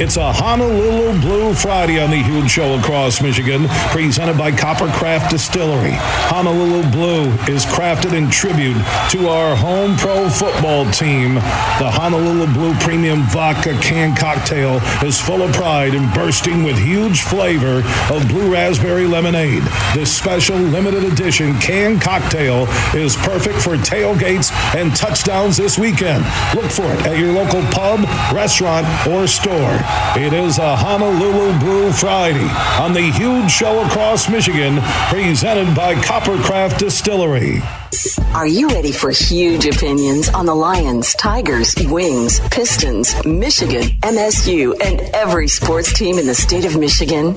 It's a Honolulu Blue Friday on the huge show across Michigan, presented by Coppercraft Distillery. Honolulu Blue is crafted in tribute to our home pro football team. The Honolulu Blue Premium Vodka Can Cocktail is full of pride and bursting with huge flavor of blue raspberry lemonade. This special limited edition can cocktail is perfect for tailgates and touchdowns this weekend. Look for it at your local pub, restaurant, or store. It is a Honolulu Blue Friday on the huge show across Michigan, presented by Coppercraft Distillery. Are you ready for huge opinions on the Lions, Tigers, Wings, Pistons, Michigan, MSU, and every sports team in the state of Michigan?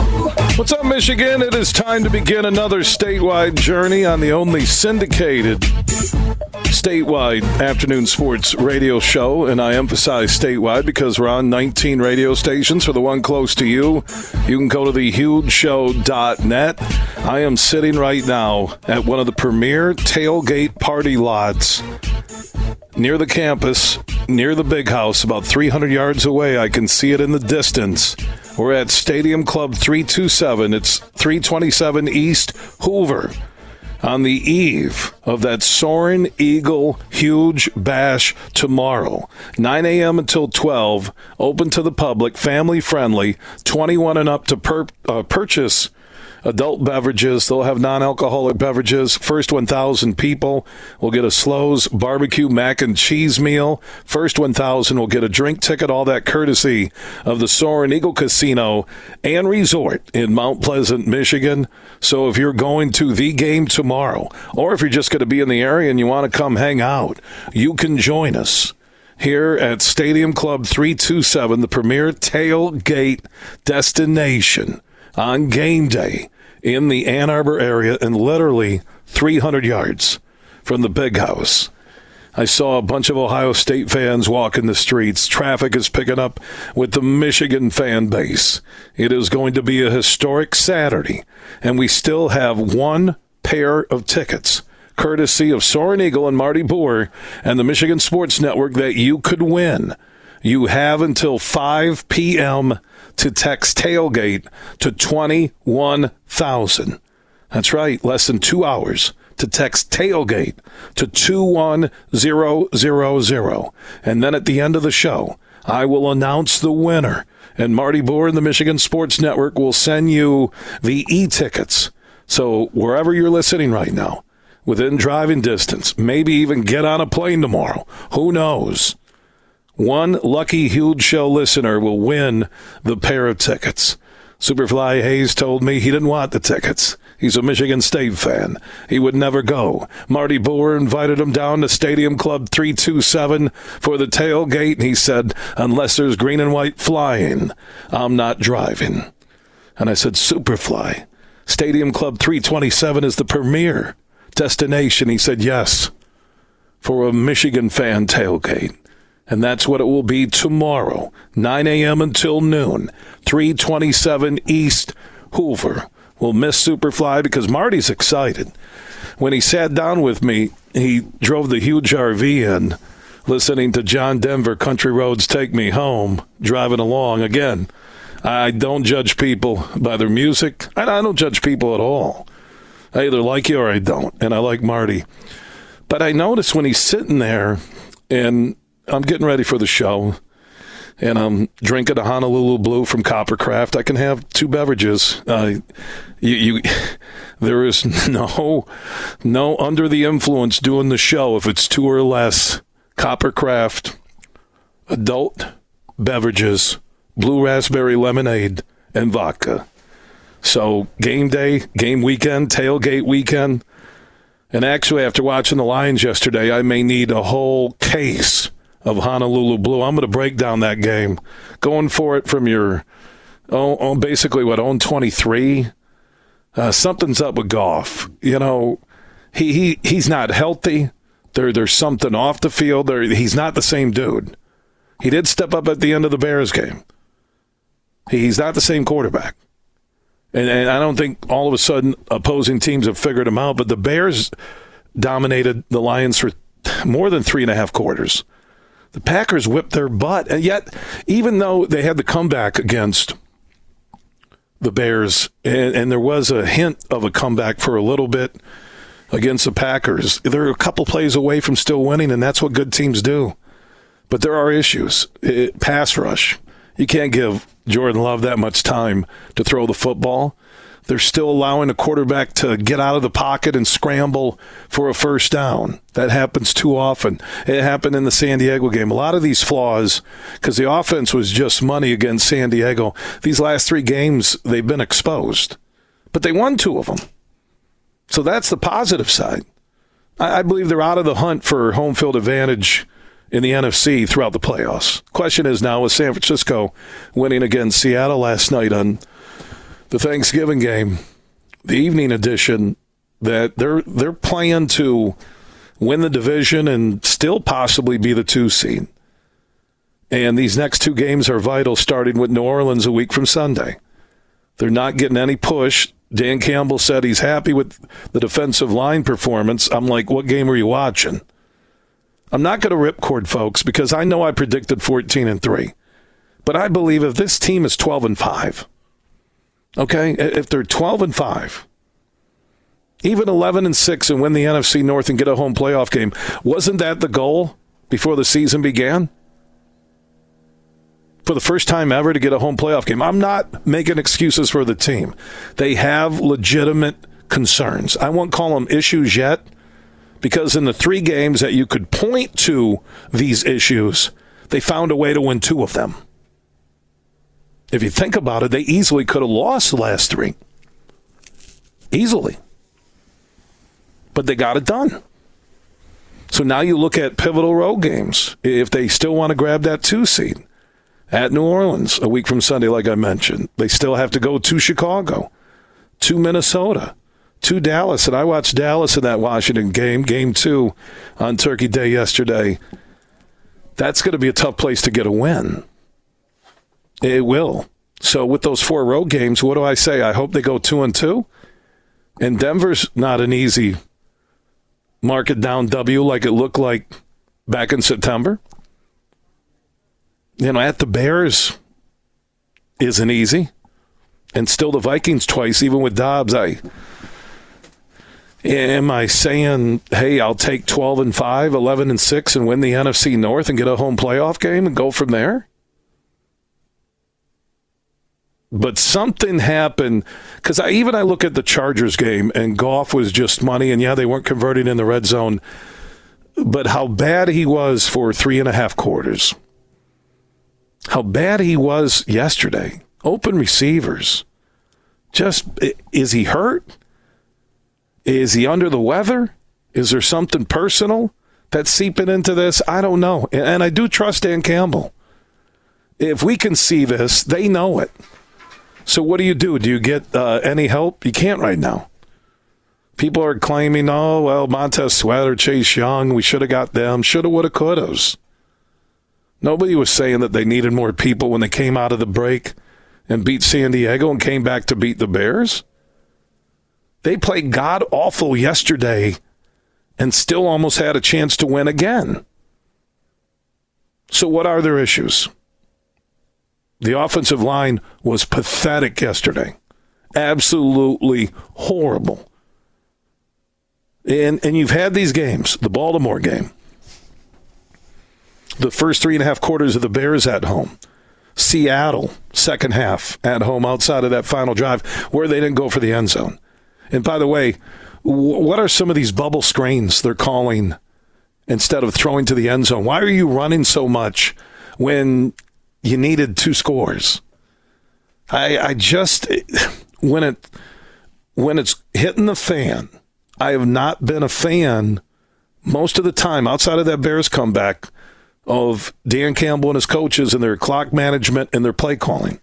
What's up, Michigan? It is time to begin another statewide journey on the only syndicated statewide afternoon sports radio show. And I emphasize statewide because we're on 19 radio stations. For the one close to you, you can go to thehugeshow.net. I am sitting right now at one of the premier tailgate party lots near the campus, near the big house, about 300 yards away. I can see it in the distance. We're at Stadium Club 327. It's 327 East Hoover on the eve of that Soaring Eagle huge bash tomorrow. 9 a.m. until 12, open to the public, family friendly, 21 and up to per- uh, purchase adult beverages. They'll have non alcoholic beverages. First 1,000 people will get a Slows barbecue mac and cheese meal. First 1,000 will get a drink ticket, all that courtesy of the Soaring Eagle Casino and Resort in Mount Pleasant, Michigan. So if you're going to the game tomorrow, or if you're just going to be in the area and you want to come hang out, you can join us here at Stadium Club 327, the premier tailgate destination on game day in the Ann Arbor area and literally 300 yards from the big house. I saw a bunch of Ohio State fans walking the streets. Traffic is picking up with the Michigan fan base. It is going to be a historic Saturday, and we still have one pair of tickets, courtesy of Soaring Eagle and Marty Boer and the Michigan Sports Network, that you could win. You have until 5 p.m. to text tailgate to 21,000. That's right, less than two hours to text tailgate to 21000. And then at the end of the show, I will announce the winner. And Marty Boer and the Michigan Sports Network will send you the e tickets. So wherever you're listening right now, within driving distance, maybe even get on a plane tomorrow. Who knows? One lucky Huge Show listener will win the pair of tickets. Superfly Hayes told me he didn't want the tickets. He's a Michigan State fan. He would never go. Marty Boer invited him down to Stadium Club 327 for the tailgate, and he said, Unless there's green and white flying, I'm not driving. And I said, Superfly, Stadium Club 327 is the premier destination. He said, Yes, for a Michigan fan tailgate. And that's what it will be tomorrow, 9 a.m. until noon, 327 East Hoover. We'll miss Superfly because Marty's excited. When he sat down with me, he drove the huge RV in, listening to John Denver Country Roads Take Me Home, driving along. Again, I don't judge people by their music. I don't judge people at all. I either like you or I don't, and I like Marty. But I noticed when he's sitting there and I'm getting ready for the show and I'm drinking a Honolulu Blue from Coppercraft, I can have two beverages. Uh, you, you, there is no, no under the influence doing the show if it's two or less. Coppercraft adult beverages, blue raspberry lemonade, and vodka. So game day, game weekend, tailgate weekend. And actually, after watching the Lions yesterday, I may need a whole case of Honolulu Blue. I'm going to break down that game. Going for it from your, oh, oh basically, what, own 23? Uh, something's up with Goff. You know, he, he he's not healthy. There, there's something off the field. There, he's not the same dude. He did step up at the end of the Bears game. He's not the same quarterback. And, and I don't think all of a sudden opposing teams have figured him out, but the Bears dominated the Lions for more than three and a half quarters. The Packers whipped their butt. And yet, even though they had the comeback against the Bears, and, and there was a hint of a comeback for a little bit against the Packers, they're a couple plays away from still winning, and that's what good teams do. But there are issues. It, pass rush. You can't give Jordan Love that much time to throw the football. They're still allowing a quarterback to get out of the pocket and scramble for a first down. That happens too often. It happened in the San Diego game. A lot of these flaws, because the offense was just money against San Diego, these last three games, they've been exposed. But they won two of them. So that's the positive side. I, believe they're out of the hunt for home field advantage in the NFC throughout the playoffs. Question is now with San Francisco winning against Seattle last night on the Thanksgiving game, the evening edition, that they're they're playing to win the division and still possibly be the two seed. And these next two games are vital, starting with New Orleans a week from Sunday. They're not getting any push. Dan Campbell said he's happy with the defensive line performance. I'm like, what game are you watching? I'm not going to ripcord, folks, because I know I predicted 14 and 3. But I believe if this team is 12 and 5, okay, if they're 12 and 5, even 11 and 6 and win the NFC North and get a home playoff game, wasn't that the goal before the season began? For the first time ever to get a home playoff game. I'm not making excuses for the team. They have legitimate concerns. I won't call them issues yet because in the three games that you could point to these issues, they found a way to win two of them. If you think about it, they easily could have lost the last three. Easily. But they got it done. So now you look at pivotal road games. If they still want to grab that two seed at New Orleans a week from Sunday, like I mentioned, they still have to go to Chicago, to Minnesota, to Dallas, and I watched Dallas in that Washington game, game two on Turkey Day yesterday. That's going to be a tough place to get a win. It will. So with those four road games, what do I say? I hope they go two and two. And Denver's not an easy market down W like it looked like back in September. You know, at the Bears isn't easy. And still the Vikings twice, even with Dobbs. I Am I saying, hey, I'll take 12 and 5, 11 and 6 and win the NFC North and get a home playoff game and go from there? But something happened because I even I look at the Chargers game and Goff was just money and yeah they weren't converting in the red zone, but how bad he was for three and a half quarters, how bad he was yesterday. Open receivers, just is he hurt? Is he under the weather? Is there something personal that's seeping into this? I don't know. And I do trust Dan Campbell. If we can see this, they know it. So what do you do? Do you get uh, any help? You can't right now. People are claiming, oh, well, Montez Sweat or Chase Young, we should have got them. Shoulda, woulda, coulda. Nobody was saying that they needed more people when they came out of the break and beat San Diego and came back to beat the Bears. They played god awful yesterday and still almost had a chance to win again. So, what are their issues? The offensive line was pathetic yesterday. Absolutely horrible. And, and you've had these games, the Baltimore game, the first three and a half quarters of the Bears at home, Seattle, second half at home outside of that final drive where they didn't go for the end zone. And by the way, what are some of these bubble screens they're calling instead of throwing to the end zone? Why are you running so much when you needed two scores? I, I just when it when it's hitting the fan, I have not been a fan most of the time outside of that Bears comeback of Dan Campbell and his coaches and their clock management and their play calling.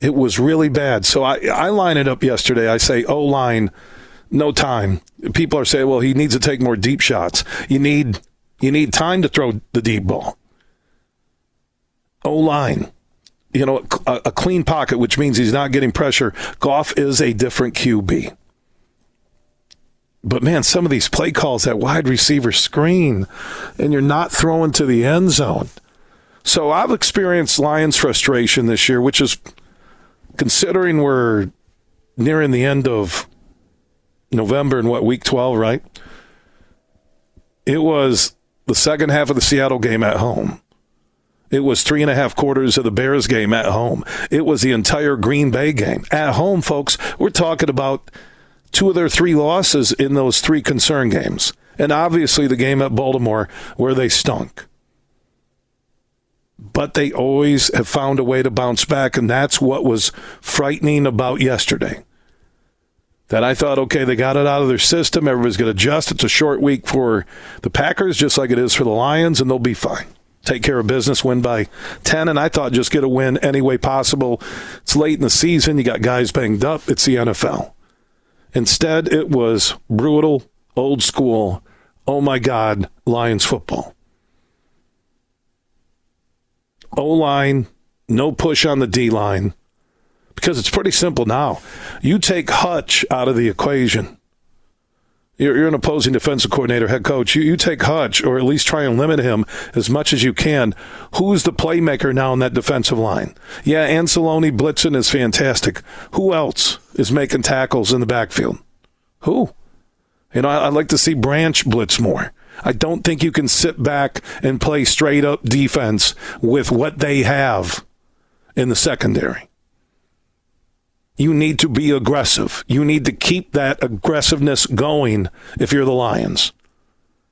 It was really bad. So I, I line it up yesterday. I say O line, no time. People are saying, well, he needs to take more deep shots. You need you need time to throw the deep ball. O line, you know, a, a clean pocket, which means he's not getting pressure. Goff is a different QB. But man, some of these play calls that wide receiver screen, and you're not throwing to the end zone. So I've experienced Lions frustration this year, which is considering we're nearing the end of November and what week 12, right? It was the second half of the Seattle game at home. It was three and a half quarters of the Bears game at home. It was the entire Green Bay game at home, folks. We're talking about two of their three losses in those three concern games. And obviously the game at Baltimore where they stunk. But they always have found a way to bounce back. And that's what was frightening about yesterday. That I thought, okay, they got it out of their system. Everybody's going to adjust. It's a short week for the Packers, just like it is for the Lions, and they'll be fine take care of business, win by 10. And I thought just get a win any way possible. It's late in the season. You got guys banged up. It's the NFL. Instead, it was brutal, old school, oh my God, Lions football. O line, no push on the D line, because it's pretty simple now. You take Hutch out of the equation. You're, you're, an opposing defensive coordinator, head coach. You, you take Hutch, or at least try and limit him as much as you can. Who's the playmaker now in that defensive line? Yeah, Anzalone blitzing is fantastic. Who else is making tackles in the backfield? Who? You know, I'd like to see Branch blitz more. I don't think you can sit back and play straight up defense with what they have in the secondary. You need to be aggressive. You need to keep that aggressiveness going if you're the Lions.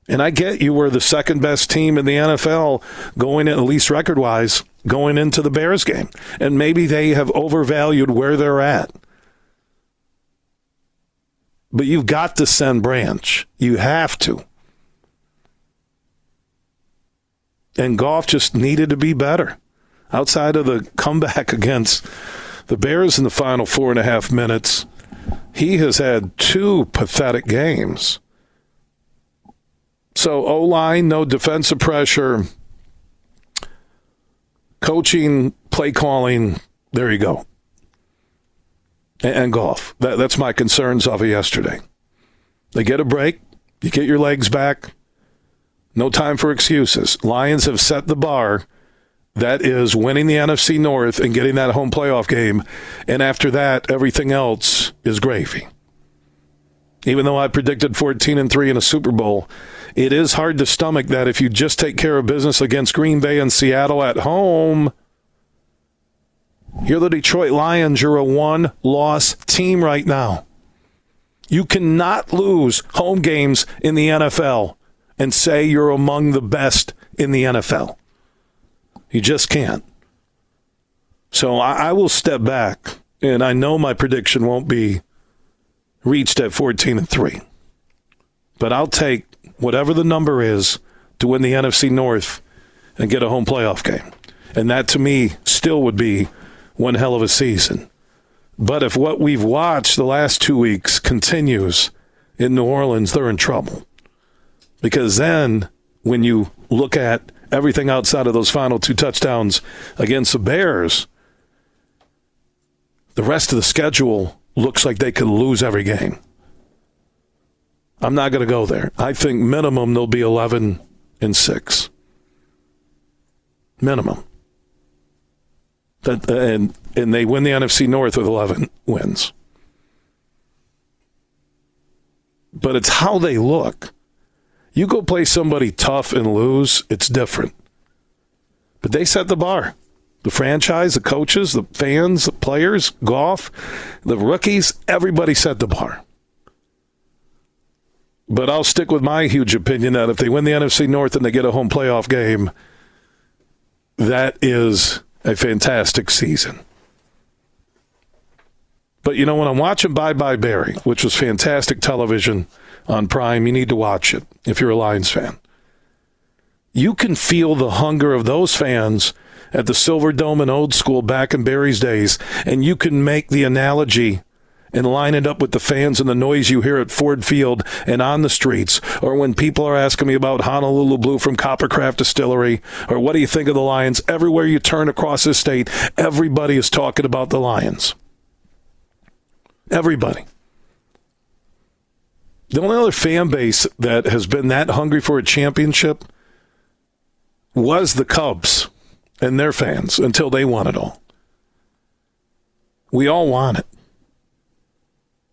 And I get you were the second best team in the NFL going at least record wise going into the Bears game. And maybe they have overvalued where they're at. But you've got to send Branch. You have to. And Goff just needed to be better. Outside of the comeback against the Bears in the final four and a half minutes, he has had two pathetic games. So, O line, no defensive pressure, coaching, play calling, there you go. And, and Goff. That, that's my concerns of it yesterday. They get a break, you get your legs back. No time for excuses. Lions have set the bar that is winning the NFC North and getting that home playoff game. And after that, everything else is gravy. Even though I predicted 14 and 3 in a Super Bowl, it is hard to stomach that if you just take care of business against Green Bay and Seattle at home, you're the Detroit Lions. You're a one loss team right now. You cannot lose home games in the NFL and say you're among the best in the NFL. You just can't. So I, I will step back, and I know my prediction won't be reached at 14 and 3. But I'll take whatever the number is to win the NFC North and get a home playoff game. And that to me still would be one hell of a season. But if what we've watched the last two weeks continues in New Orleans, they're in trouble. Because then when you look at everything outside of those final two touchdowns against the Bears, the rest of the schedule looks like they could lose every game. I'm not going to go there. I think minimum they'll be 11 and 6. Minimum. That, uh, and and they win the NFC North with 11 wins. But it's how they look. You go play somebody tough and lose, it's different. But they set the bar. The franchise, the coaches, the fans, the players, Goff, the rookies, everybody set the bar. But I'll stick with my huge opinion that if they win the NFC North and they get a home playoff game, that is a fantastic season. But you know, when I'm watching Bye Bye Barry, which was fantastic television on Prime, you need to watch it if you're a Lions fan. You can feel the hunger of those fans at the Silver Dome and Old School back in Barry's days, and you can make the analogy and line it up with the fans and the noise you hear at Ford Field and on the streets, or when people are asking me about Honolulu Blue from Coppercraft Distillery, or what do you think of the Lions? Everywhere you turn across this state, everybody is talking about the Lions. Everybody. The only other fan base that has been that hungry for a championship was the Cubs and their fans until they won it all. We all want it.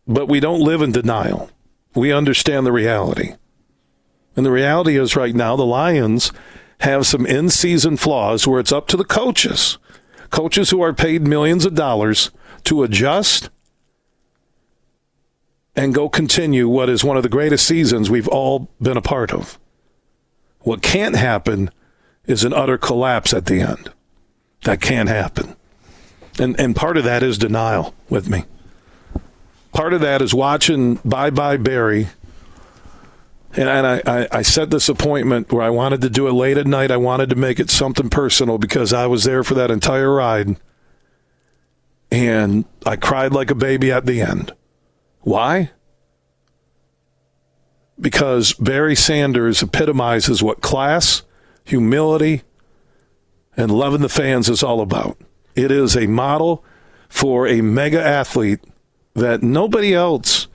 But we don't live in denial. We understand the reality. And the reality is, right now, the Lions have some in season flaws where it's up to the coaches, coaches who are paid millions of dollars, to adjust and go continue what is one of the greatest seasons we've all been a part of. What can't happen is an utter collapse at the end. That can't happen. And, and part of that is denial with me. Part of that is watching Bye Bye Barry. And, and I, I, I set this appointment where I wanted to do it late at night. I wanted to make it something personal because I was there for that entire ride. And I cried like a baby at the end. Why? Because Barry Sanders epitomizes what class, humility, and loving the fans is all about. It is a model for a mega athlete that nobody else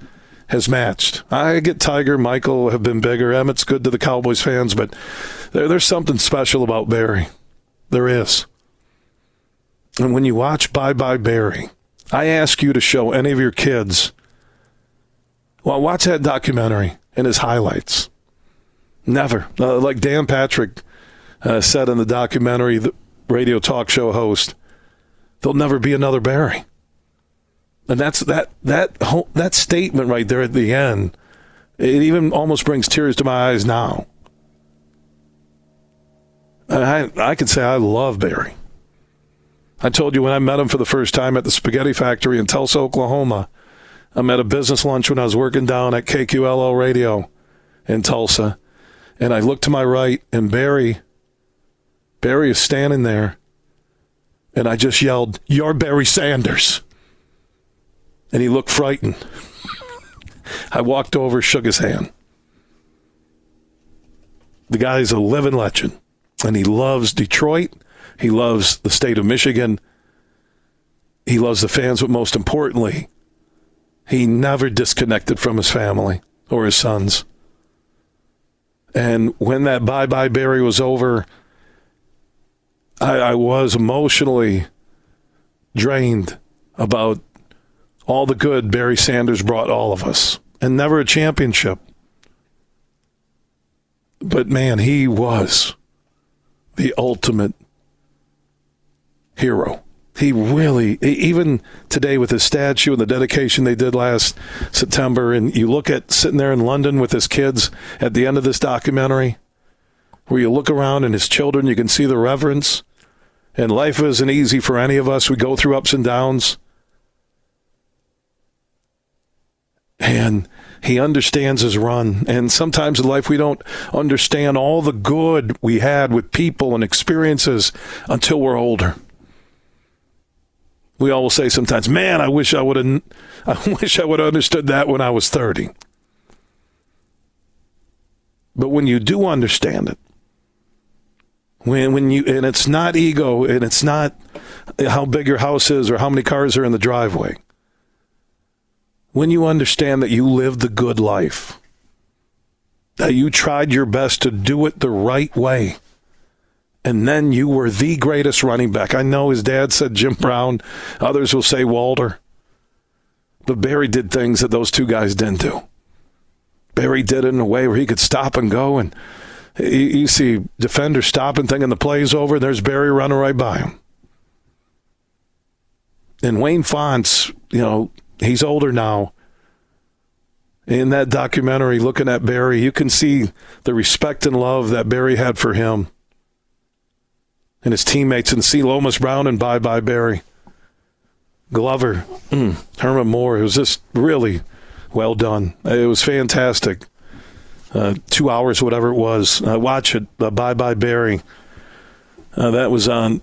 has matched. I get Tiger, Michael have been bigger. Emmitt's good to the Cowboys fans, but there, there's something special about Barry. There is. And when you watch Bye Bye Barry, I ask you to show any of your kids, well, watch that documentary and his highlights. Never. Uh, like Dan Patrick uh, said in the documentary, the radio talk show host, there'll never be another Barry. And that's that that whole, that statement right there at the end. It even almost brings tears to my eyes now. I I could say I love Barry. I told you when I met him for the first time at the Spaghetti Factory in Tulsa, Oklahoma. I'm at a business lunch when I was working down at KQLO Radio in Tulsa, and I looked to my right, and Barry Barry is standing there, and I just yelled, "You're Barry Sanders." and he looked frightened. I walked over, shook his hand. The guy's a living legend, and he loves Detroit. He loves the state of Michigan. He loves the fans, but most importantly, he never disconnected from his family or his sons. And when that bye bye Barry was over, I, I was emotionally drained about all the good Barry Sanders brought all of us, and never a championship. But man, he was the ultimate hero. He really, even today with his statue and the dedication they did last September, and you look at sitting there in London with his kids at the end of this documentary, where you look around and his children, you can see the reverence. And life isn't easy for any of us. We go through ups and downs. and he understands his run. And sometimes in life, we don't understand all the good we had with people and experiences until we're older. We all will say sometimes, "Man, I wish I would have. I wish I would have understood that when I was 30." But when you do understand it, when when you and it's not ego and it's not how big your house is or how many cars are in the driveway when you understand that you lived the good life, that you tried your best to do it the right way, and then you were the greatest running back. I know his dad said Jim Brown, others will say Walter, but Barry did things that those two guys didn't do. Barry did it in a way where he could stop and go, and you see defenders stopping, thinking the play's over. There's Barry running right by him. And Wayne Fontes, you know, He's older now. In that documentary, looking at Barry, you can see the respect and love that Barry had for him and his teammates, and see Lomas Brown and Bye Bye Barry. Glover, mm, Herman Moore. It was just really well done. It was fantastic. Uh, two hours, whatever it was. Uh, watch it. Uh, bye bye Barry. Uh, that was on.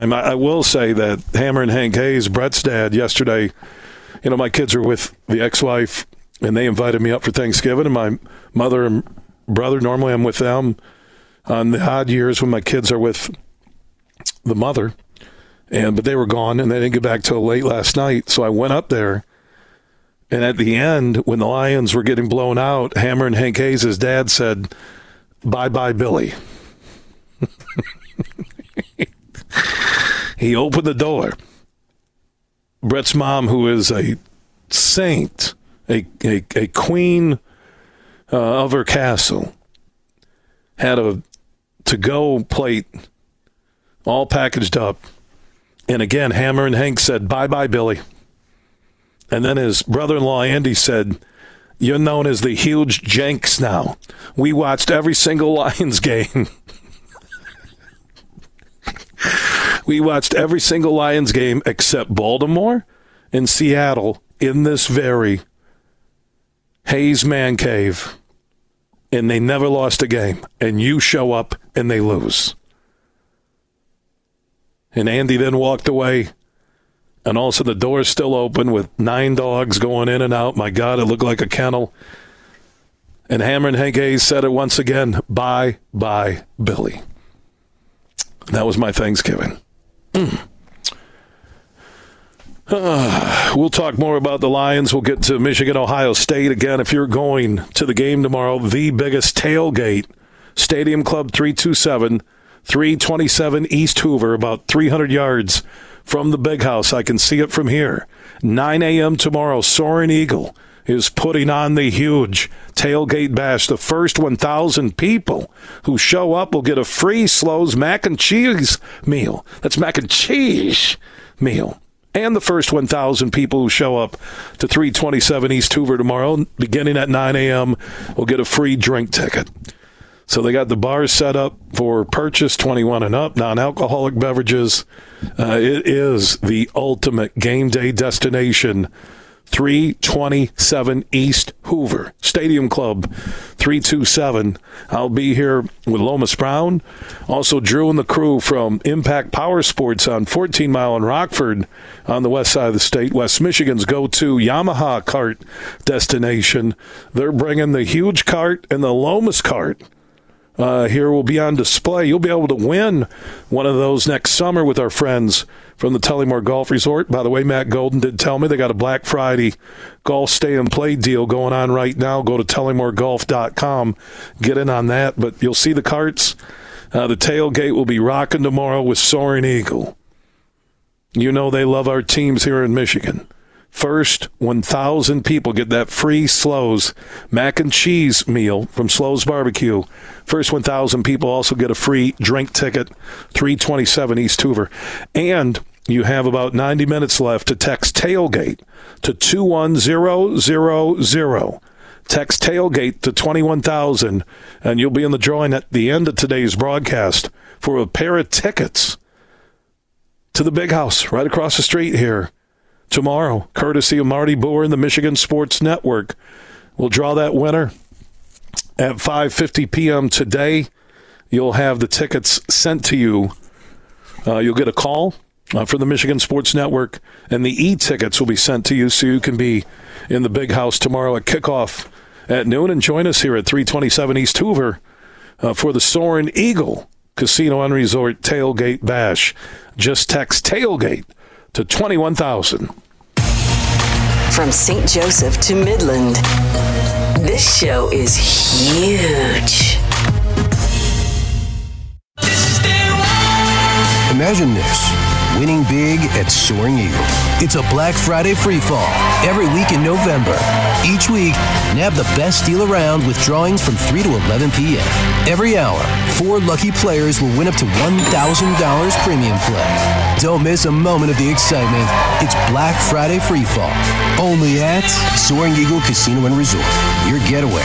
And I, I will say that Hammer and Hank Hayes, Brett's dad, yesterday. You know, my kids are with the ex-wife, and they invited me up for Thanksgiving. And my mother and brother, normally I'm with them on the odd years when my kids are with the mother. And but they were gone, and they didn't get back till late last night. So I went up there and at the end, when the Lions were getting blown out, Hammer and Hank Hayes' dad said, Bye bye, Billy. he opened the door. Brett's mom, who is a saint, a, a, a queen uh, of her castle, had a to go plate all packaged up. And again, Hammer and Hank said, Bye bye, Billy. And then his brother in law, Andy, said, You're known as the huge Jenks now. We watched every single Lions game. we watched every single Lions game except Baltimore and Seattle in this very Hayes man cave. And they never lost a game. And you show up and they lose. And Andy then walked away and also, the door's still open with nine dogs going in and out. My God, it looked like a kennel. And Hammer and Hank Hayes said it once again bye, bye, Billy. That was my Thanksgiving. Uh, we'll talk more about the Lions. We'll get to Michigan, Ohio State again. If you're going to the game tomorrow, the biggest tailgate, Stadium Club 327, 327 East Hoover, about 300 yards from the big house. I can see it from here. 9 a.m. tomorrow, Soaring Eagle is putting on the huge tailgate bash. The first 1,000 people who show up will get a free Slows mac and cheese meal. That's mac and cheese meal. And the first 1,000 people who show up to 327 East Hoover tomorrow, beginning at 9 a.m., will get a free drink ticket. So they got the bars set up for purchase 21 and up, non alcoholic beverages. Uh, it is the ultimate game day destination. 327 East Hoover Stadium Club 327. I'll be here with Lomas Brown, also Drew and the crew from Impact Power Sports on 14 Mile in Rockford on the west side of the state. West Michigan's go to Yamaha cart destination. They're bringing the huge cart and the Lomas cart uh, here will be on display. You'll be able to win one of those next summer with our friends from the Tullymore Golf Resort. By the way, Matt Golden did tell me they got a Black Friday golf stay and play deal going on right now. Go to tullymoregolf.com, get in on that. But you'll see the carts. Uh, the tailgate will be rocking tomorrow with Soaring Eagle. You know they love our teams here in Michigan. First 1,000 people get that free Slows mac and cheese meal from Slows Barbecue. First 1,000 people also get a free drink ticket, 327 East Hoover. And you have about 90 minutes left to text tailgate to 21000. Text tailgate to 21,000, and you'll be in the drawing at the end of today's broadcast for a pair of tickets to the big house right across the street here tomorrow, courtesy of Marty Boer and the Michigan Sports Network. We'll draw that winner at 5:50 p.m. today. You'll have the tickets sent to you. Uh, you'll get a call uh, from the Michigan Sports Network, and the e-tickets will be sent to you so you can be in the big house tomorrow at kickoff at noon. And join us here at 327 East Hoover uh, for the Soaring Eagle Casino and Resort Tailgate Bash. Just text tailgate to 21,000. From St. Joseph to Midland, this show is huge. Imagine this winning big at Soaring Eagle. It's a Black Friday free fall every week in November. Each week, nab the best deal around with drawings from 3 to 11 p.m. Every hour, four lucky players will win up to $1,000 premium play. Don't miss a moment of the excitement. It's Black Friday free fall. Only at Soaring Eagle Casino and Resort. Your getaway.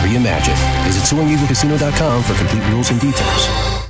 Reimagine. Visit SoaringEagleCasino.com for complete rules and details.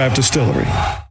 Distillery.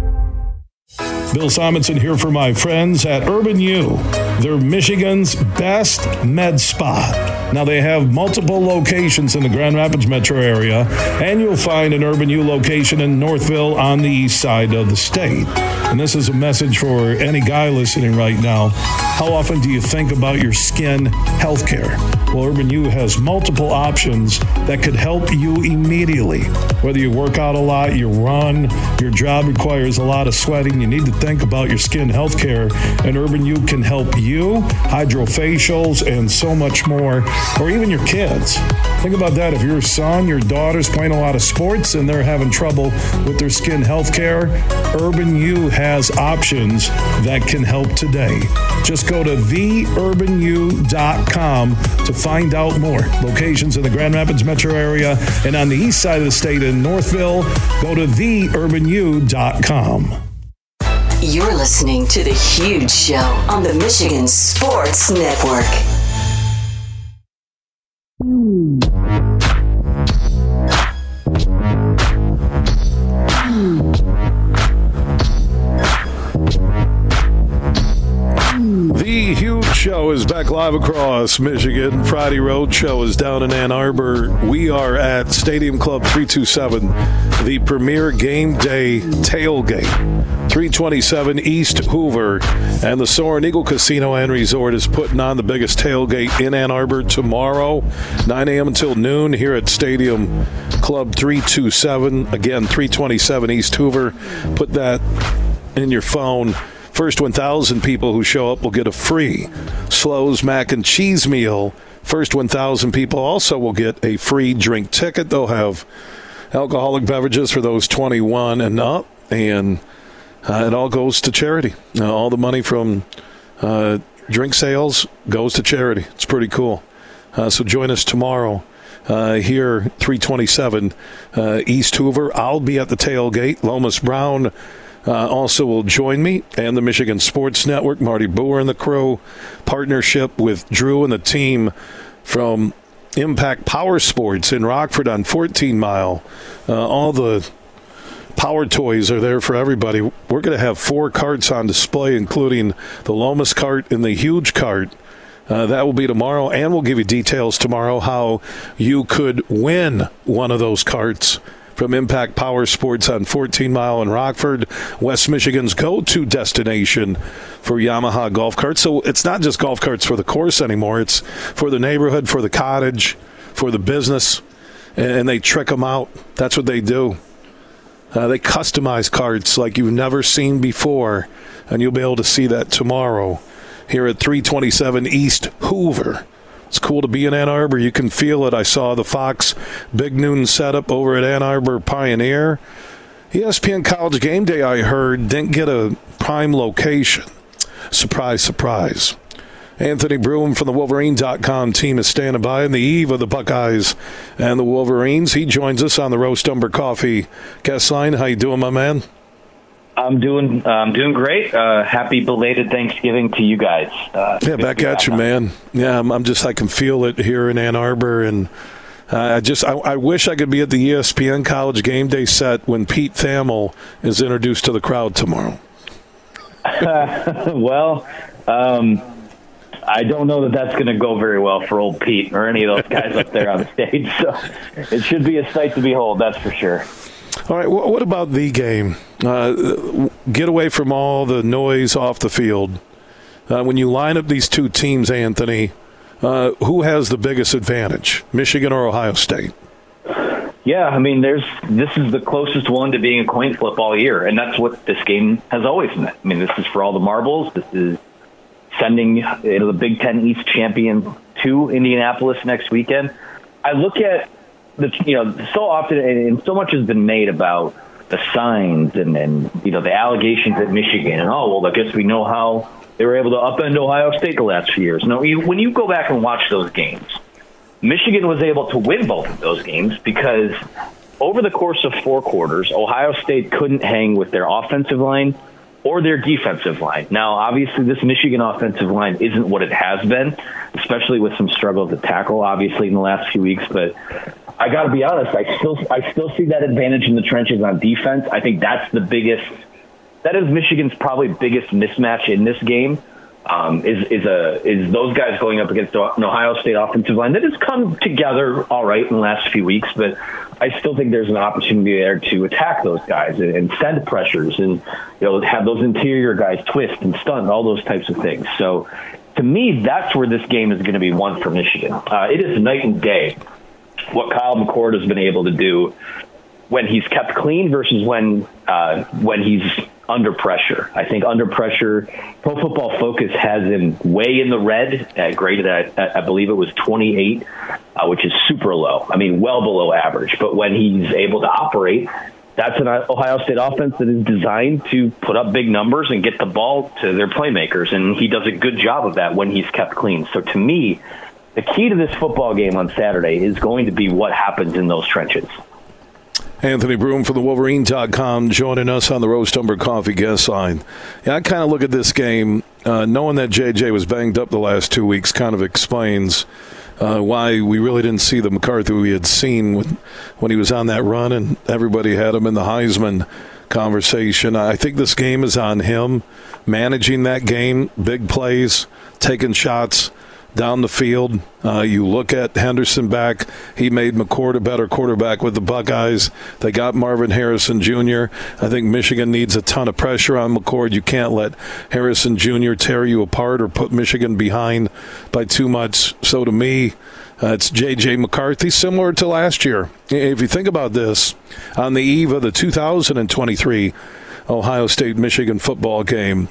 Bill Simonson here for my friends at Urban U. They're Michigan's best med spa. Now, they have multiple locations in the Grand Rapids metro area, and you'll find an Urban U location in Northville on the east side of the state. And this is a message for any guy listening right now. How often do you think about your skin health care? Well, Urban U has multiple options that could help you immediately. Whether you work out a lot, you run, your job requires a lot of sweating, you need to think about your skin health care, and Urban U can help you, hydrofacials, and so much more, or even your kids. Think about that. If your son, your daughter's playing a lot of sports and they're having trouble with their skin health care, Urban U has options that can help today. Just go to theurbanu.com to find out more. Locations in the Grand Rapids metro area and on the east side of the state in Northville, go to theurbanu.com. You're listening to The Huge Show on the Michigan Sports Network. Show is back live across Michigan. Friday Road Show is down in Ann Arbor. We are at Stadium Club 327, the premier game day tailgate. 327 East Hoover and the Soaring Eagle Casino and Resort is putting on the biggest tailgate in Ann Arbor tomorrow, 9 a.m. until noon here at Stadium Club 327. Again, 327 East Hoover. Put that in your phone. First 1,000 people who show up will get a free Slows mac and cheese meal. First 1,000 people also will get a free drink ticket. They'll have alcoholic beverages for those 21 and up, and uh, it all goes to charity. Uh, all the money from uh, drink sales goes to charity. It's pretty cool. Uh, so join us tomorrow. Uh, here, 327 uh, East Hoover. I'll be at the tailgate. Lomas Brown uh, also will join me and the Michigan Sports Network, Marty Boer and the Crow partnership with Drew and the team from Impact Power Sports in Rockford on 14 Mile. Uh, all the power toys are there for everybody. We're going to have four carts on display, including the Lomas cart and the huge cart. Uh, that will be tomorrow, and we'll give you details tomorrow how you could win one of those carts from Impact Power Sports on 14 Mile in Rockford, West Michigan's go to destination for Yamaha golf carts. So it's not just golf carts for the course anymore, it's for the neighborhood, for the cottage, for the business, and they trick them out. That's what they do. Uh, they customize carts like you've never seen before, and you'll be able to see that tomorrow here at 327 East Hoover. It's cool to be in Ann Arbor. You can feel it. I saw the Fox Big Noon setup over at Ann Arbor Pioneer. ESPN College Game Day, I heard, didn't get a prime location. Surprise, surprise. Anthony Broome from the Wolverine.com team is standing by in the eve of the Buckeyes and the Wolverines. He joins us on the Roast Umber Coffee guest line. How you doing, my man? I'm doing I'm doing great. Uh, happy belated Thanksgiving to you guys. Uh, yeah, back at you, man. Yeah, I'm, I'm, just I can feel it here in Ann Arbor, and uh, I just I, I, wish I could be at the ESPN College Game Day set when Pete Thamel is introduced to the crowd tomorrow. well, um, I don't know that that's going to go very well for old Pete or any of those guys up there on the stage. So it should be a sight to behold, that's for sure. All right. What about the game? Uh, get away from all the noise off the field. Uh, when you line up these two teams, Anthony, uh, who has the biggest advantage, Michigan or Ohio State? Yeah, I mean, there's this is the closest one to being a coin flip all year, and that's what this game has always meant. I mean, this is for all the marbles. This is sending you know, the Big Ten East champion to Indianapolis next weekend. I look at the you know so often, and so much has been made about the signs and and you know the allegations at Michigan, and oh well, I guess we know how they were able to upend Ohio State the last few years. No, you, when you go back and watch those games Michigan was able to win both of those games because over the course of four quarters, Ohio State couldn't hang with their offensive line or their defensive line. Now, obviously, this Michigan offensive line isn't what it has been, especially with some struggle to tackle, obviously, in the last few weeks. But I got to be honest, I still I still see that advantage in the trenches on defense. I think that's the biggest. That is Michigan's probably biggest mismatch in this game um, is is a is those guys going up against an Ohio State offensive line that has come together all right in the last few weeks, but I still think there's an opportunity there to attack those guys and, and send pressures and you know have those interior guys twist and stunt all those types of things. So to me, that's where this game is going to be won for Michigan. Uh, it is night and day what Kyle McCord has been able to do when he's kept clean versus when uh, when he's under pressure. I think under pressure, Pro Football Focus has him way in the red, uh, graded at, at, I believe it was 28, uh, which is super low. I mean, well below average. But when he's able to operate, that's an Ohio State offense that is designed to put up big numbers and get the ball to their playmakers. And he does a good job of that when he's kept clean. So to me, the key to this football game on Saturday is going to be what happens in those trenches. Anthony Broome from the Wolverine.com joining us on the Roast Umber Coffee guest line. Yeah, I kind of look at this game, uh, knowing that JJ was banged up the last two weeks, kind of explains uh, why we really didn't see the McCarthy we had seen when, when he was on that run and everybody had him in the Heisman conversation. I think this game is on him managing that game, big plays, taking shots down the field. Uh, you look at Henderson back. He made McCord a better quarterback with the Buckeyes. They got Marvin Harrison Jr. I think Michigan needs a ton of pressure on McCord. You can't let Harrison Jr. tear you apart or put Michigan behind by too much. So to me, uh, it's J.J. McCarthy, similar to last year. If you think about this, on the eve of the 2023 Ohio State Michigan football game,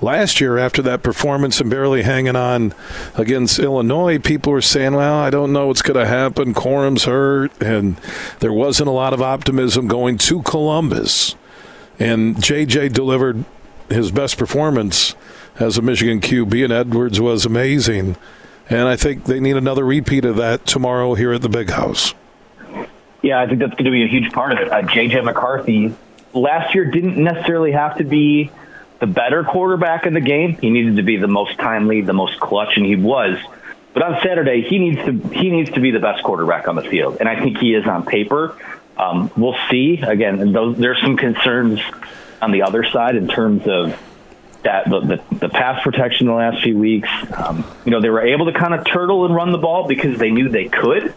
last year after that performance and barely hanging on against Illinois, people were saying, well, I don't know what's going to happen. Corum's hurt. And there wasn't a lot of optimism going to Columbus. And JJ delivered his best performance as a Michigan QB, and Edwards was amazing. And I think they need another repeat of that tomorrow here at the Big House. Yeah, I think that's going to be a huge part of it. Uh, JJ McCarthy last year didn't necessarily have to be the better quarterback in the game. He needed to be the most timely, the most clutch, and he was. But on Saturday, he needs to he needs to be the best quarterback on the field, and I think he is on paper. Um, we'll see. Again, those, there's some concerns on the other side in terms of that the, the, the pass protection the last few weeks. Um, you know, they were able to kind of turtle and run the ball because they knew they could,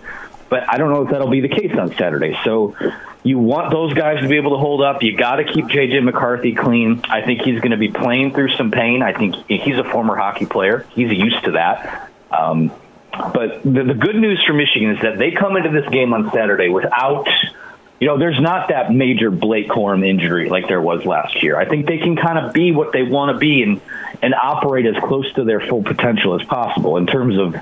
but I don't know if that'll be the case on Saturday. So you want those guys to be able to hold up. You got to keep JJ McCarthy clean. I think he's going to be playing through some pain. I think he's a former hockey player. He's used to that. Um, but the, the good news for Michigan is that they come into this game on Saturday without, you know, there's not that major Blake Corum injury like there was last year. I think they can kind of be what they want to be and and operate as close to their full potential as possible in terms of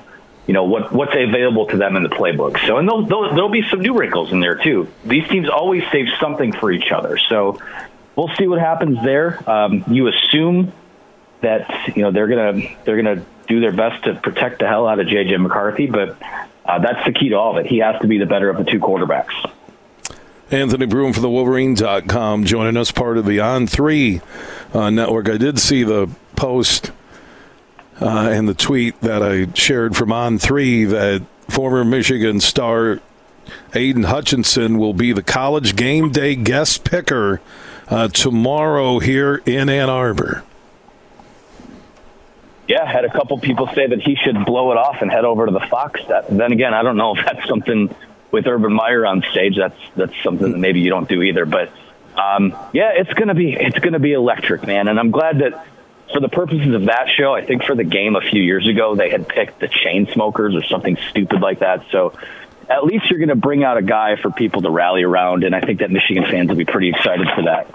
you know what what's available to them in the playbook. So, and there'll, there'll, there'll be some new wrinkles in there too. These teams always save something for each other. So, we'll see what happens there. Um, you assume that you know they're gonna they're gonna do their best to protect the hell out of JJ McCarthy, but uh, that's the key to all of it. He has to be the better of the two quarterbacks. Anthony Broome for the Wolverine.com joining us, part of the On Three uh, network. I did see the post uh, and the tweet that I shared from On Three that former Michigan star Aidan Hutchinson will be the college game day guest picker uh, tomorrow here in Ann Arbor. Yeah, had a couple people say that he should blow it off and head over to the Fox. Then again, I don't know if that's something with Urban Meyer on stage, that's that's something that maybe you don't do either. But um, yeah, it's gonna be it's gonna be electric, man. And I'm glad that for the purposes of that show, I think for the game a few years ago, they had picked the Chainsmokers or something stupid like that. So at least you're going to bring out a guy for people to rally around, and I think that Michigan fans will be pretty excited for that.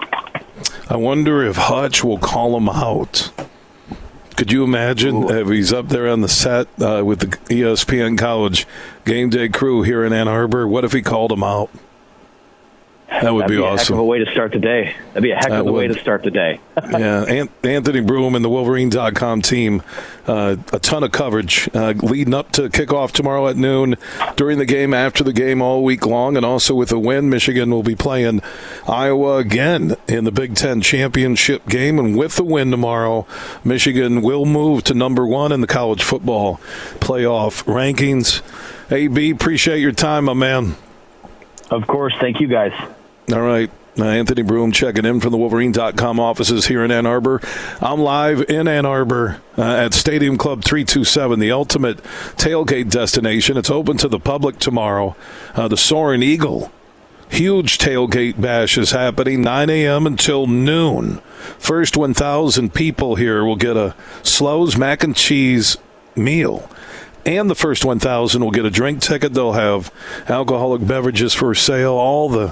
I wonder if Hutch will call him out. Could you imagine Ooh. if he's up there on the set uh, with the ESPN College game day crew here in Ann Arbor? What if he called him out? That would be, be, awesome. heck of a way to start the day. That'd be a heck that of a would. way to start the day. yeah, Anthony Broome and the Wolverine.com team, uh, a ton of coverage uh, leading up to kickoff tomorrow at noon, during the game, after the game, all week long, and also with a win, Michigan will be playing Iowa again in the Big Ten championship game, and with the win tomorrow, Michigan will move to number one in the college football playoff rankings. AB, appreciate your time, my man. Of course. Thank you, guys. All right. Anthony Broome checking in from the Wolverine.com offices here in Ann Arbor. I'm live in Ann Arbor uh, at Stadium Club 327, the ultimate tailgate destination. It's open to the public tomorrow. Uh, the Soaring Eagle huge tailgate bash is happening 9 a.m. until noon. First 1,000 people here will get a Slows mac and cheese meal and the first 1,000 will get a drink ticket. They'll have alcoholic beverages for sale. All the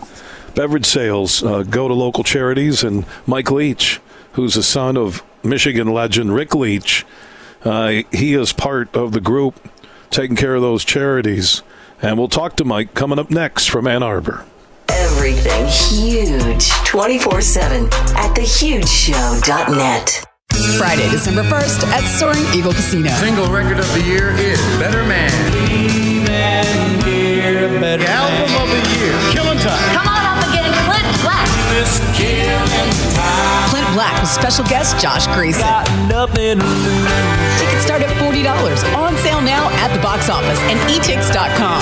beverage sales uh, go to local charities. And Mike Leach, who's the son of Michigan legend Rick Leach, uh, he is part of the group taking care of those charities. And we'll talk to Mike coming up next from Ann Arbor. Everything huge 24 7 at thehugeshow.net. Friday, December 1st at Soaring Eagle Casino. Single record of the year is Better Man. Here, better the album of the year, Killing Time. Come on Clint Black with special guest Josh Grayson. Got nothing to lose. Tickets start at $40. On sale now at the box office and etix.com.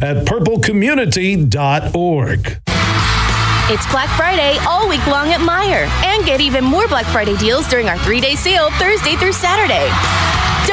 at purplecommunity.org. It's Black Friday all week long at Meijer. And get even more Black Friday deals during our three day sale Thursday through Saturday.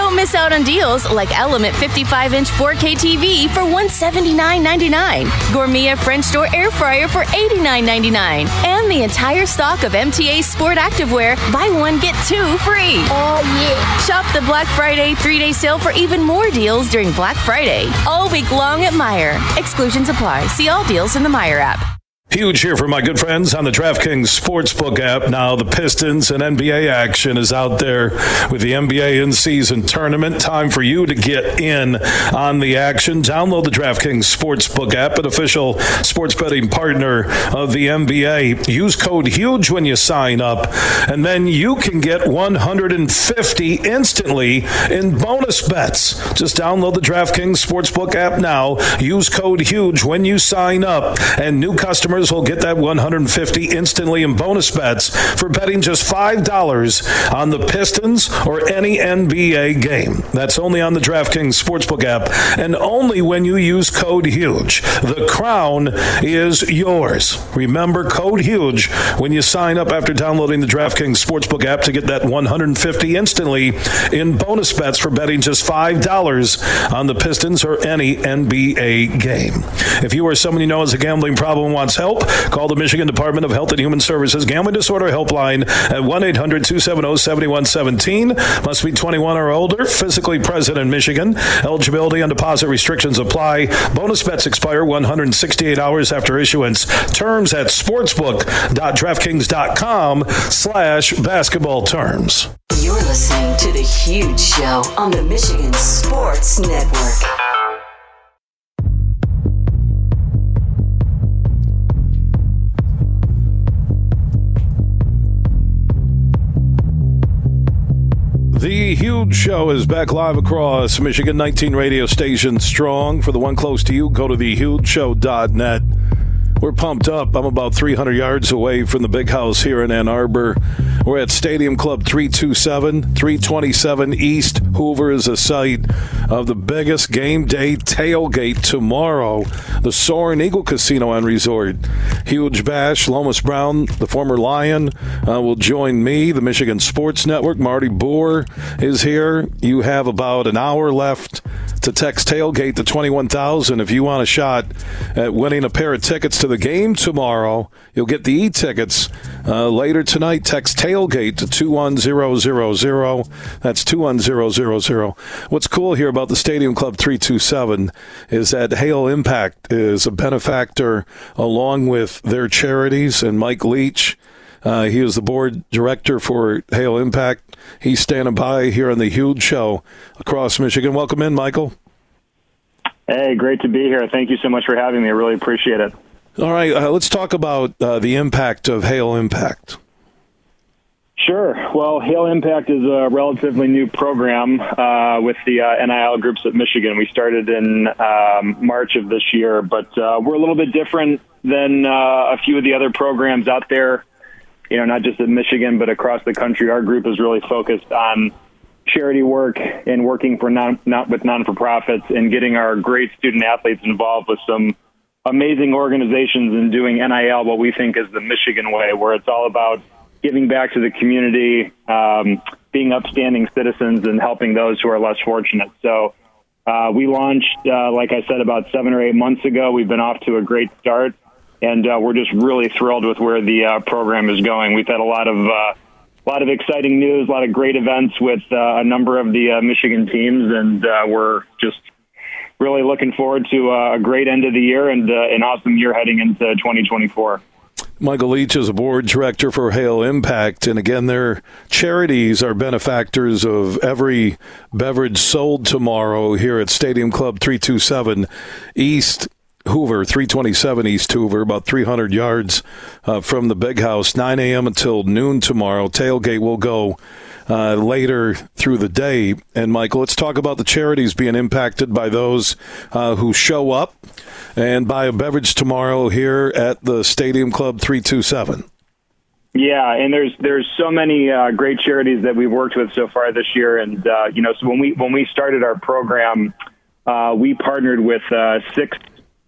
Don't miss out on deals like Element 55 inch 4K TV for $179.99, Gourmia French door air fryer for $89.99, and the entire stock of MTA Sport Activewear buy one, get two free. Oh, yeah. Shop the Black Friday three day sale for even more deals during Black Friday all week long at Meijer. Exclusions apply. See all deals in the Meijer app. Huge here for my good friends on the DraftKings Sportsbook app. Now, the Pistons and NBA action is out there with the NBA in season tournament. Time for you to get in on the action. Download the DraftKings Sportsbook app, an official sports betting partner of the NBA. Use code HUGE when you sign up, and then you can get 150 instantly in bonus bets. Just download the DraftKings Sportsbook app now. Use code HUGE when you sign up, and new customers customers will get that 150 instantly in bonus bets for betting just $5 on the Pistons or any NBA game. That's only on the DraftKings Sportsbook app and only when you use code HUGE. The crown is yours. Remember code HUGE when you sign up after downloading the DraftKings Sportsbook app to get that 150 instantly in bonus bets for betting just $5 on the Pistons or any NBA game. If you or someone you know has a gambling problem wants help, help, call the Michigan Department of Health and Human Services Gambling Disorder Helpline at 1 800 270 7117. Must be 21 or older, physically present in Michigan. Eligibility and deposit restrictions apply. Bonus bets expire 168 hours after issuance. Terms at sportsbook.draftkings.com slash basketball terms. You're listening to The Huge Show on the Michigan Sports Network. The Huge Show is back live across Michigan 19 radio stations strong. For the one close to you, go to thehugeshow.net. We're pumped up. I'm about 300 yards away from the big house here in Ann Arbor. We're at Stadium Club 327, 327 East. Hoover is the site of the biggest game day tailgate tomorrow. The Soaring Eagle Casino and Resort. Huge bash. Lomas Brown, the former Lion, uh, will join me. The Michigan Sports Network. Marty Boer is here. You have about an hour left to text tailgate to 21,000 if you want a shot at winning a pair of tickets to the game tomorrow. You'll get the e-tickets uh, later tonight. Text tailgate to 21000. That's 21000. What's cool here about the Stadium Club 327 is that Hail Impact is a benefactor along with their charities and Mike Leach. Uh, he is the board director for Hail Impact. He's standing by here on the Huge Show across Michigan. Welcome in, Michael. Hey, great to be here. Thank you so much for having me. I really appreciate it. All right, uh, let's talk about uh, the impact of Hail Impact. Sure. Well, Hail Impact is a relatively new program uh, with the uh, NIL groups at Michigan. We started in um, March of this year, but uh, we're a little bit different than uh, a few of the other programs out there. You know, not just in Michigan, but across the country. Our group is really focused on charity work and working for non, not with non for profits and getting our great student athletes involved with some amazing organizations and doing NIL, what we think is the Michigan way, where it's all about giving back to the community, um, being upstanding citizens, and helping those who are less fortunate. So uh, we launched, uh, like I said, about seven or eight months ago. We've been off to a great start, and uh, we're just really thrilled with where the uh, program is going. We've had a lot of uh, a lot of exciting news, a lot of great events with uh, a number of the Michigan teams, and we're just really looking forward to a great end of the year and an awesome year heading into 2024. Michael Leach is a board director for Hail Impact. And again, their charities are benefactors of every beverage sold tomorrow here at Stadium Club 327 East Hoover, 327 East Hoover, about 300 yards uh, from the big house, 9 a.m. until noon tomorrow. Tailgate will go uh, later through the day. And Michael, let's talk about the charities being impacted by those uh, who show up and buy a beverage tomorrow here at the Stadium Club 327. Yeah, and there's there's so many uh, great charities that we've worked with so far this year, and uh, you know, so when we when we started our program, uh, we partnered with uh, six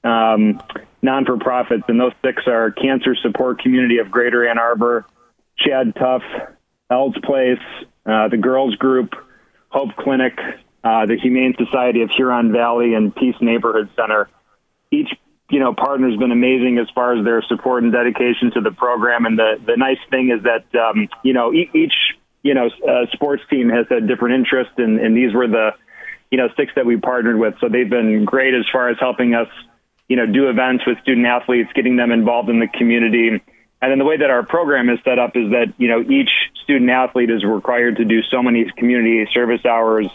um, non for profits, and those six are Cancer Support Community of Greater Ann Arbor, Chad Tough, Ele's Place, uh, the Girls Group, Hope Clinic, uh, the Humane Society of Huron Valley, and Peace Neighborhood Center. Each you know partner has been amazing as far as their support and dedication to the program. And the the nice thing is that um, you know each you know uh, sports team has a different interest, and, and these were the you know six that we partnered with. So they've been great as far as helping us you know do events with student athletes, getting them involved in the community and then the way that our program is set up is that, you know, each student athlete is required to do so many community service hours,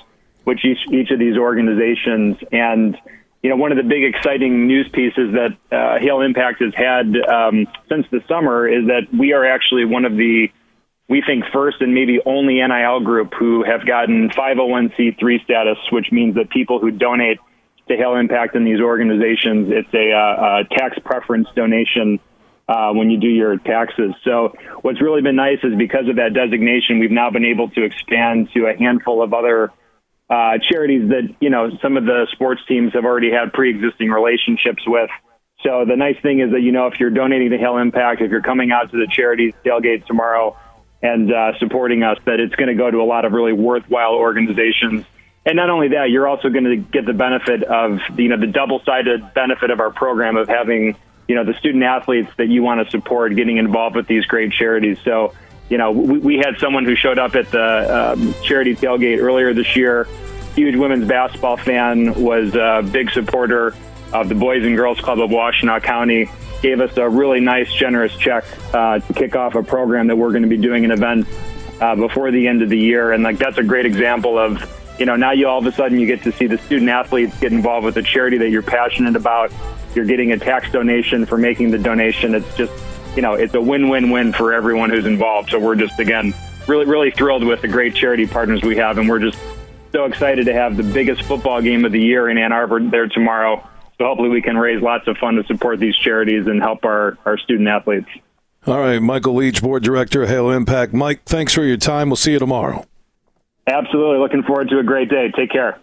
which each, each of these organizations. And, you know, one of the big exciting news pieces that uh, Hail Impact has had um, since the summer is that we are actually one of the, we think, first and maybe only NIL group who have gotten 501c3 status, which means that people who donate to Hail Impact in these organizations, it's a, uh, a tax preference donation uh, when you do your taxes. So what's really been nice is because of that designation, we've now been able to expand to a handful of other uh, charities that you know some of the sports teams have already had pre-existing relationships with. So the nice thing is that you know if you're donating to Hail Impact, if you're coming out to the charities tailgate tomorrow and uh, supporting us, that it's going to go to a lot of really worthwhile organizations. And not only that, you're also going to get the benefit of you know the double-sided benefit of our program of having you know the student athletes that you want to support getting involved with these great charities. So you know we, we had someone who showed up at the um, charity tailgate earlier this year. Huge women's basketball fan was a big supporter of the Boys and Girls Club of Washtenaw County. Gave us a really nice, generous check uh, to kick off a program that we're going to be doing an event uh, before the end of the year. And like that's a great example of you know now you all of a sudden you get to see the student athletes get involved with a charity that you're passionate about you're getting a tax donation for making the donation. It's just, you know, it's a win-win-win for everyone who's involved. So we're just again really really thrilled with the great charity partners we have, and we're just so excited to have the biggest football game of the year in Ann Arbor there tomorrow. So hopefully we can raise lots of fund to support these charities and help our, our student athletes. All right, Michael Leach, Board Director, Hail Impact. Mike, thanks for your time. We'll see you tomorrow. Absolutely. Looking forward to a great day. Take care.